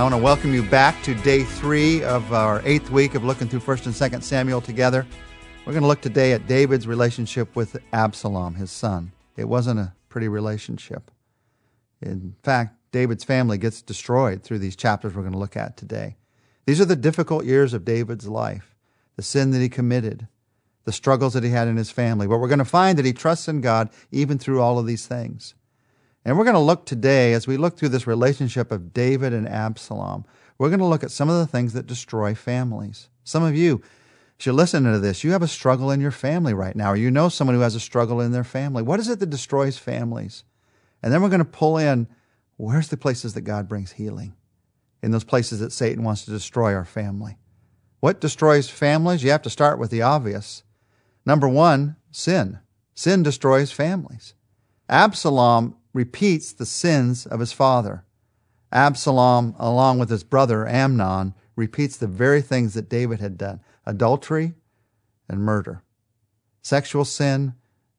I want to welcome you back to day three of our eighth week of looking through 1st and 2nd Samuel together. We're going to look today at David's relationship with Absalom, his son. It wasn't a pretty relationship. In fact, David's family gets destroyed through these chapters we're going to look at today. These are the difficult years of David's life, the sin that he committed, the struggles that he had in his family. But we're going to find that he trusts in God even through all of these things. And we're going to look today, as we look through this relationship of David and Absalom, we're going to look at some of the things that destroy families. Some of you, as you're listening to this, you have a struggle in your family right now, or you know someone who has a struggle in their family. What is it that destroys families? And then we're going to pull in where's the places that God brings healing? In those places that Satan wants to destroy our family. What destroys families? You have to start with the obvious. Number one, sin. Sin destroys families. Absalom repeats the sins of his father. Absalom, along with his brother Amnon, repeats the very things that David had done adultery and murder, sexual sin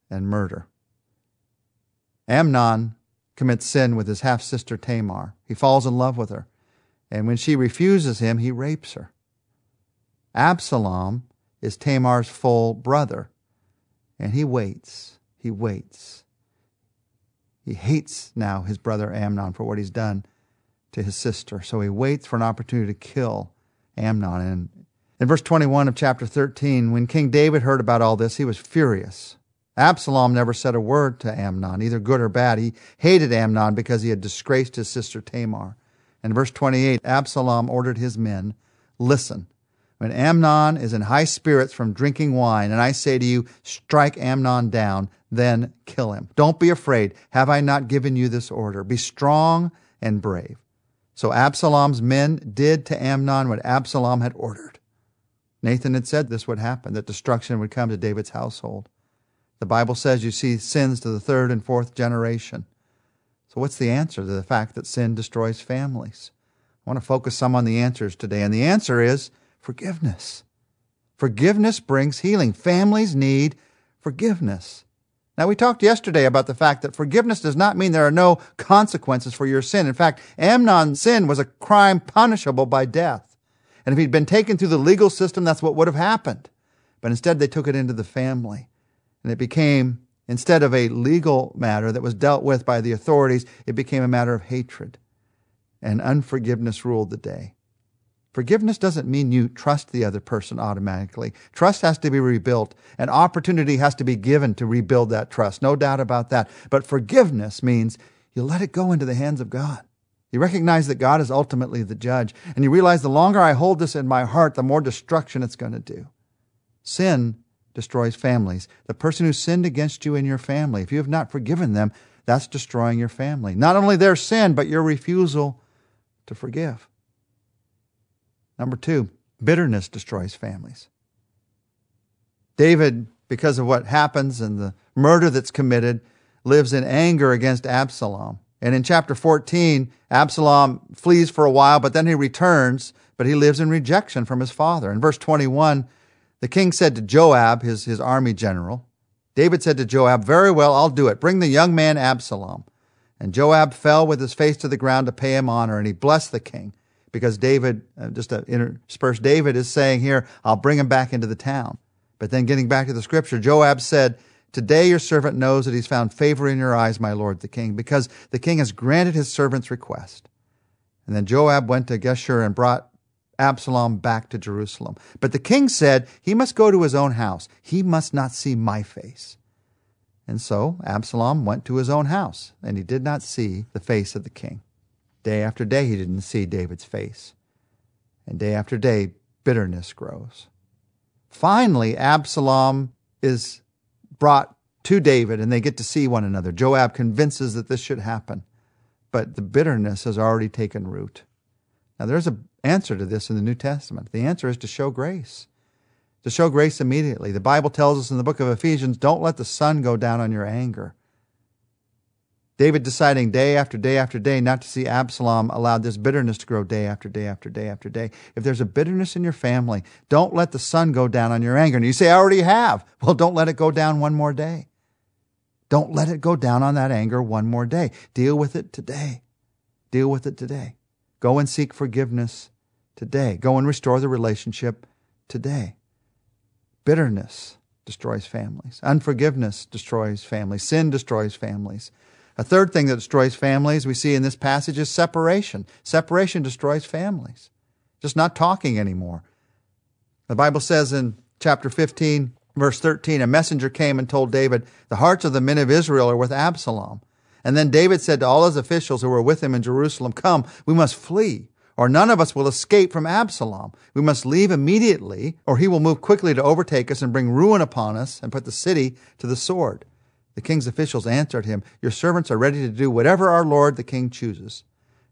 and murder. Amnon commits sin with his half sister Tamar. He falls in love with her, and when she refuses him, he rapes her. Absalom is Tamar's full brother, and he waits. He waits. He hates now his brother Amnon for what he's done to his sister. So he waits for an opportunity to kill Amnon. And in verse 21 of chapter 13, when King David heard about all this, he was furious. Absalom never said a word to Amnon, either good or bad. He hated Amnon because he had disgraced his sister Tamar. In verse 28, Absalom ordered his men, Listen, when Amnon is in high spirits from drinking wine, and I say to you, strike Amnon down, then kill him. Don't be afraid. Have I not given you this order? Be strong and brave. So Absalom's men did to Amnon what Absalom had ordered. Nathan had said this would happen, that destruction would come to David's household. The Bible says you see sins to the third and fourth generation. So, what's the answer to the fact that sin destroys families? I want to focus some on the answers today. And the answer is forgiveness. Forgiveness brings healing. Families need forgiveness. Now, we talked yesterday about the fact that forgiveness does not mean there are no consequences for your sin. In fact, Amnon's sin was a crime punishable by death. And if he'd been taken through the legal system, that's what would have happened. But instead, they took it into the family. And it became, instead of a legal matter that was dealt with by the authorities, it became a matter of hatred. And unforgiveness ruled the day. Forgiveness doesn't mean you trust the other person automatically. Trust has to be rebuilt. An opportunity has to be given to rebuild that trust. No doubt about that. But forgiveness means you let it go into the hands of God. You recognize that God is ultimately the judge. And you realize the longer I hold this in my heart, the more destruction it's going to do. Sin destroys families. The person who sinned against you in your family, if you have not forgiven them, that's destroying your family. Not only their sin, but your refusal to forgive. Number two, bitterness destroys families. David, because of what happens and the murder that's committed, lives in anger against Absalom. And in chapter 14, Absalom flees for a while, but then he returns, but he lives in rejection from his father. In verse 21, the king said to Joab, his, his army general, David said to Joab, Very well, I'll do it. Bring the young man Absalom. And Joab fell with his face to the ground to pay him honor, and he blessed the king because David, uh, just to intersperse, David is saying here, I'll bring him back into the town. But then getting back to the scripture, Joab said, Today your servant knows that he's found favor in your eyes, my lord the king, because the king has granted his servant's request. And then Joab went to Geshur and brought Absalom back to Jerusalem. But the king said he must go to his own house. He must not see my face. And so Absalom went to his own house, and he did not see the face of the king. Day after day, he didn't see David's face. And day after day, bitterness grows. Finally, Absalom is brought to David and they get to see one another. Joab convinces that this should happen, but the bitterness has already taken root. Now, there's an answer to this in the New Testament. The answer is to show grace. To show grace immediately. The Bible tells us in the book of Ephesians don't let the sun go down on your anger. David deciding day after day after day not to see Absalom allowed this bitterness to grow day after day after day after day. If there's a bitterness in your family, don't let the sun go down on your anger. And you say, I already have. Well, don't let it go down one more day. Don't let it go down on that anger one more day. Deal with it today. Deal with it today. Go and seek forgiveness today. Go and restore the relationship today. Bitterness destroys families. Unforgiveness destroys families. Sin destroys families. A third thing that destroys families we see in this passage is separation. Separation destroys families. Just not talking anymore. The Bible says in chapter 15, verse 13, a messenger came and told David, The hearts of the men of Israel are with Absalom. And then David said to all his officials who were with him in Jerusalem, Come, we must flee, or none of us will escape from Absalom. We must leave immediately, or he will move quickly to overtake us and bring ruin upon us and put the city to the sword. The king's officials answered him, Your servants are ready to do whatever our lord the king chooses.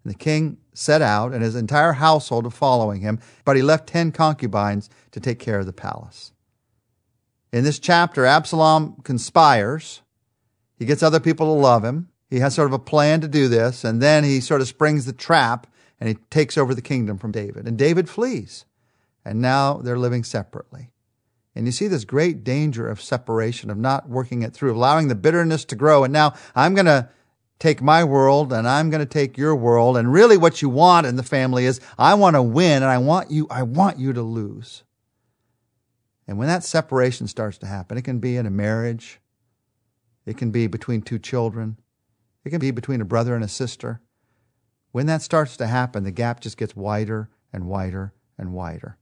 And the king set out, and his entire household following him, but he left ten concubines to take care of the palace. In this chapter, Absalom conspires. He gets other people to love him. He has sort of a plan to do this, and then he sort of springs the trap and he takes over the kingdom from David. And David flees, and now they're living separately. And you see this great danger of separation, of not working it through, allowing the bitterness to grow. And now I'm going to take my world and I'm going to take your world. And really what you want in the family is I want to win and I want you, I want you to lose. And when that separation starts to happen, it can be in a marriage. It can be between two children. It can be between a brother and a sister. When that starts to happen, the gap just gets wider and wider and wider.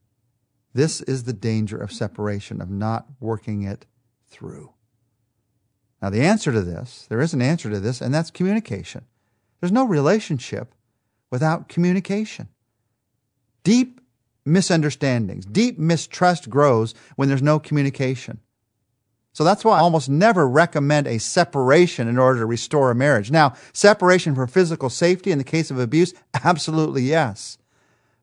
This is the danger of separation, of not working it through. Now, the answer to this, there is an answer to this, and that's communication. There's no relationship without communication. Deep misunderstandings, deep mistrust grows when there's no communication. So that's why I almost never recommend a separation in order to restore a marriage. Now, separation for physical safety in the case of abuse, absolutely yes.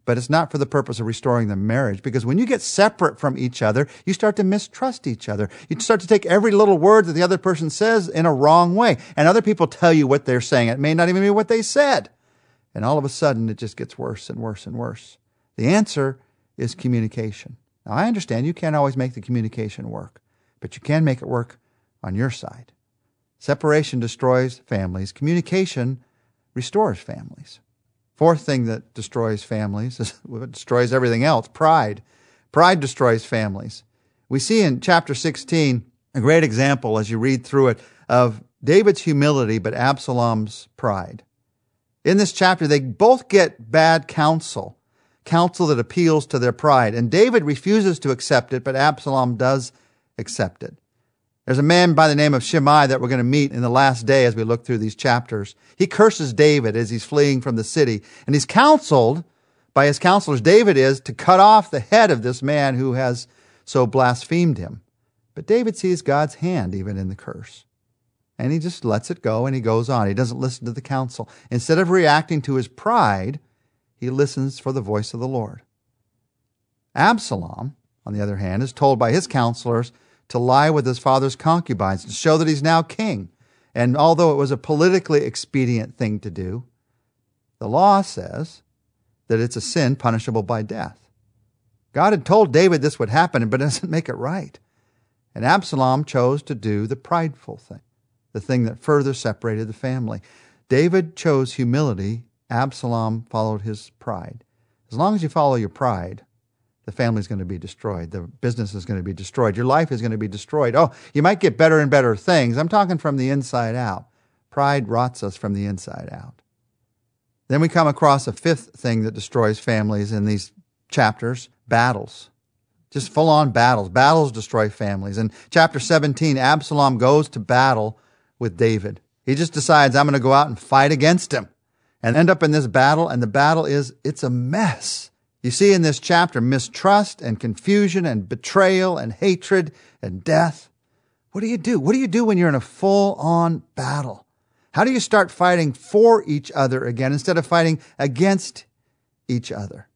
But it's not for the purpose of restoring the marriage because when you get separate from each other, you start to mistrust each other. You start to take every little word that the other person says in a wrong way. And other people tell you what they're saying. It may not even be what they said. And all of a sudden, it just gets worse and worse and worse. The answer is communication. Now, I understand you can't always make the communication work but you can make it work on your side. Separation destroys families, communication restores families. Fourth thing that destroys families what destroys everything else pride. Pride destroys families. We see in chapter 16 a great example as you read through it of David's humility, but Absalom's pride. In this chapter, they both get bad counsel, counsel that appeals to their pride. And David refuses to accept it, but Absalom does accepted. There's a man by the name of Shimei that we're going to meet in the last day as we look through these chapters. He curses David as he's fleeing from the city, and he's counseled by his counselors, David is, to cut off the head of this man who has so blasphemed him. But David sees God's hand even in the curse. And he just lets it go and he goes on. He doesn't listen to the counsel. Instead of reacting to his pride, he listens for the voice of the Lord. Absalom, on the other hand, is told by his counselors to lie with his father's concubines to show that he's now king. And although it was a politically expedient thing to do, the law says that it's a sin punishable by death. God had told David this would happen, but it doesn't make it right. And Absalom chose to do the prideful thing, the thing that further separated the family. David chose humility, Absalom followed his pride. As long as you follow your pride, the family's going to be destroyed. The business is going to be destroyed. Your life is going to be destroyed. Oh, you might get better and better things. I'm talking from the inside out. Pride rots us from the inside out. Then we come across a fifth thing that destroys families in these chapters battles. Just full on battles. Battles destroy families. In chapter 17, Absalom goes to battle with David. He just decides, I'm going to go out and fight against him and end up in this battle. And the battle is, it's a mess. You see in this chapter mistrust and confusion and betrayal and hatred and death. What do you do? What do you do when you're in a full on battle? How do you start fighting for each other again instead of fighting against each other?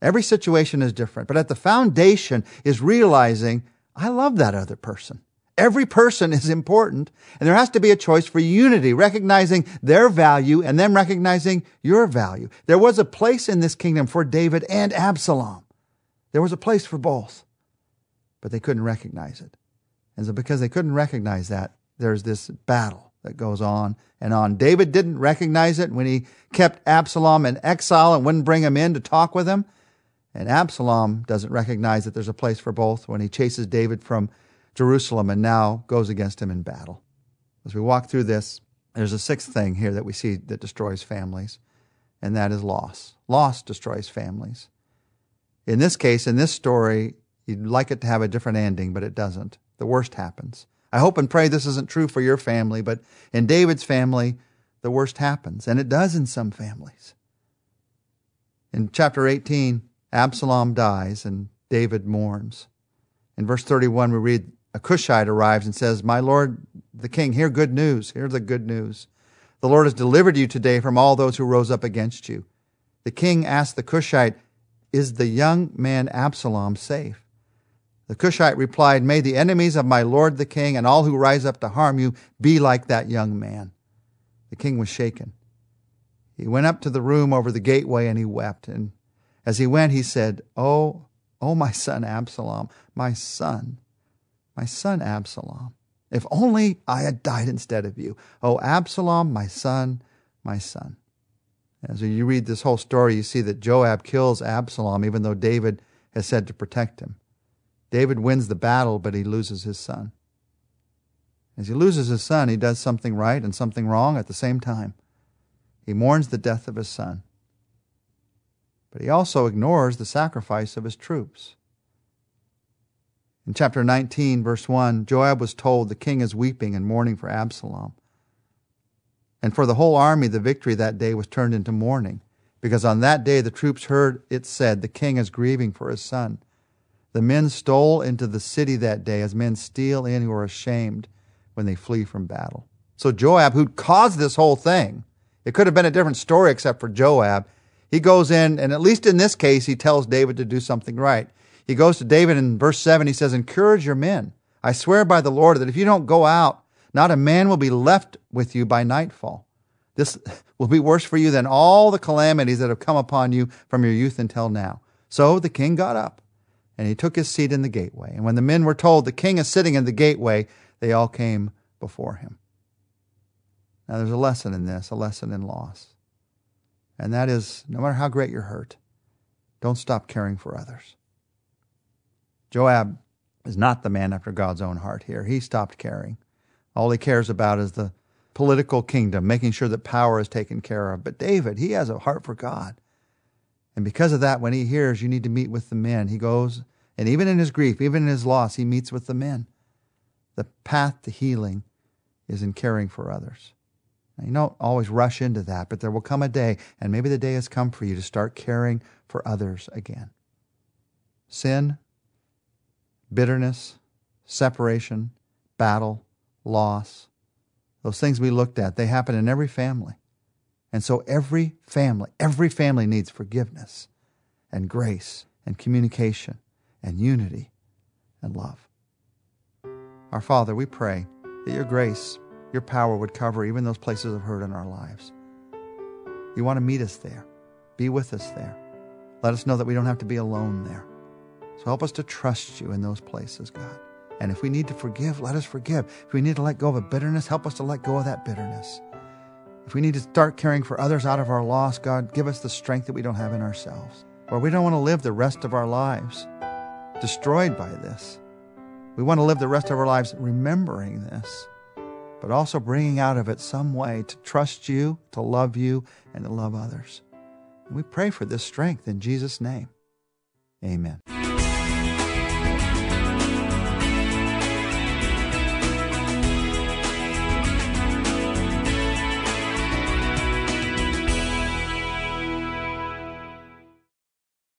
Every situation is different, but at the foundation is realizing I love that other person. Every person is important, and there has to be a choice for unity, recognizing their value and them recognizing your value. There was a place in this kingdom for David and Absalom. There was a place for both, but they couldn't recognize it. And so, because they couldn't recognize that, there's this battle that goes on and on. David didn't recognize it when he kept Absalom in exile and wouldn't bring him in to talk with him. And Absalom doesn't recognize that there's a place for both when he chases David from Jerusalem and now goes against him in battle. As we walk through this, there's a sixth thing here that we see that destroys families, and that is loss. Loss destroys families. In this case, in this story, you'd like it to have a different ending, but it doesn't. The worst happens. I hope and pray this isn't true for your family, but in David's family, the worst happens, and it does in some families. In chapter 18, Absalom dies and David mourns. In verse 31, we read, A Cushite arrives and says, My lord the king, hear good news. Hear the good news. The Lord has delivered you today from all those who rose up against you. The king asked the Cushite, Is the young man Absalom safe? The Cushite replied, May the enemies of my lord the king and all who rise up to harm you be like that young man. The king was shaken. He went up to the room over the gateway and he wept. And as he went, he said, Oh, oh, my son Absalom, my son, my son Absalom. If only I had died instead of you. Oh, Absalom, my son, my son. As you read this whole story, you see that Joab kills Absalom, even though David has said to protect him. David wins the battle, but he loses his son. As he loses his son, he does something right and something wrong at the same time. He mourns the death of his son, but he also ignores the sacrifice of his troops. In chapter 19, verse 1, Joab was told, The king is weeping and mourning for Absalom. And for the whole army, the victory that day was turned into mourning, because on that day the troops heard it said, The king is grieving for his son. The men stole into the city that day as men steal in who are ashamed when they flee from battle. So Joab, who caused this whole thing, it could have been a different story except for Joab. He goes in, and at least in this case, he tells David to do something right. He goes to David in verse 7, he says, Encourage your men. I swear by the Lord that if you don't go out, not a man will be left with you by nightfall. This will be worse for you than all the calamities that have come upon you from your youth until now. So the king got up and he took his seat in the gateway. And when the men were told, The king is sitting in the gateway, they all came before him. Now, there's a lesson in this, a lesson in loss. And that is no matter how great your hurt, don't stop caring for others. Joab is not the man after God's own heart here. He stopped caring. All he cares about is the political kingdom, making sure that power is taken care of. But David, he has a heart for God. And because of that, when he hears you need to meet with the men, he goes, and even in his grief, even in his loss, he meets with the men. The path to healing is in caring for others. Now, you don't always rush into that, but there will come a day, and maybe the day has come for you to start caring for others again. Sin, bitterness, separation, battle, loss, those things we looked at, they happen in every family. And so every family, every family needs forgiveness and grace and communication and unity and love. Our Father, we pray that your grace, your power would cover even those places of hurt in our lives. You want to meet us there. Be with us there. Let us know that we don't have to be alone there. So help us to trust you in those places, God. And if we need to forgive, let us forgive. If we need to let go of a bitterness, help us to let go of that bitterness. If we need to start caring for others out of our loss, God, give us the strength that we don't have in ourselves. Or we don't want to live the rest of our lives destroyed by this. We want to live the rest of our lives remembering this, but also bringing out of it some way to trust you, to love you, and to love others. And we pray for this strength in Jesus' name. Amen.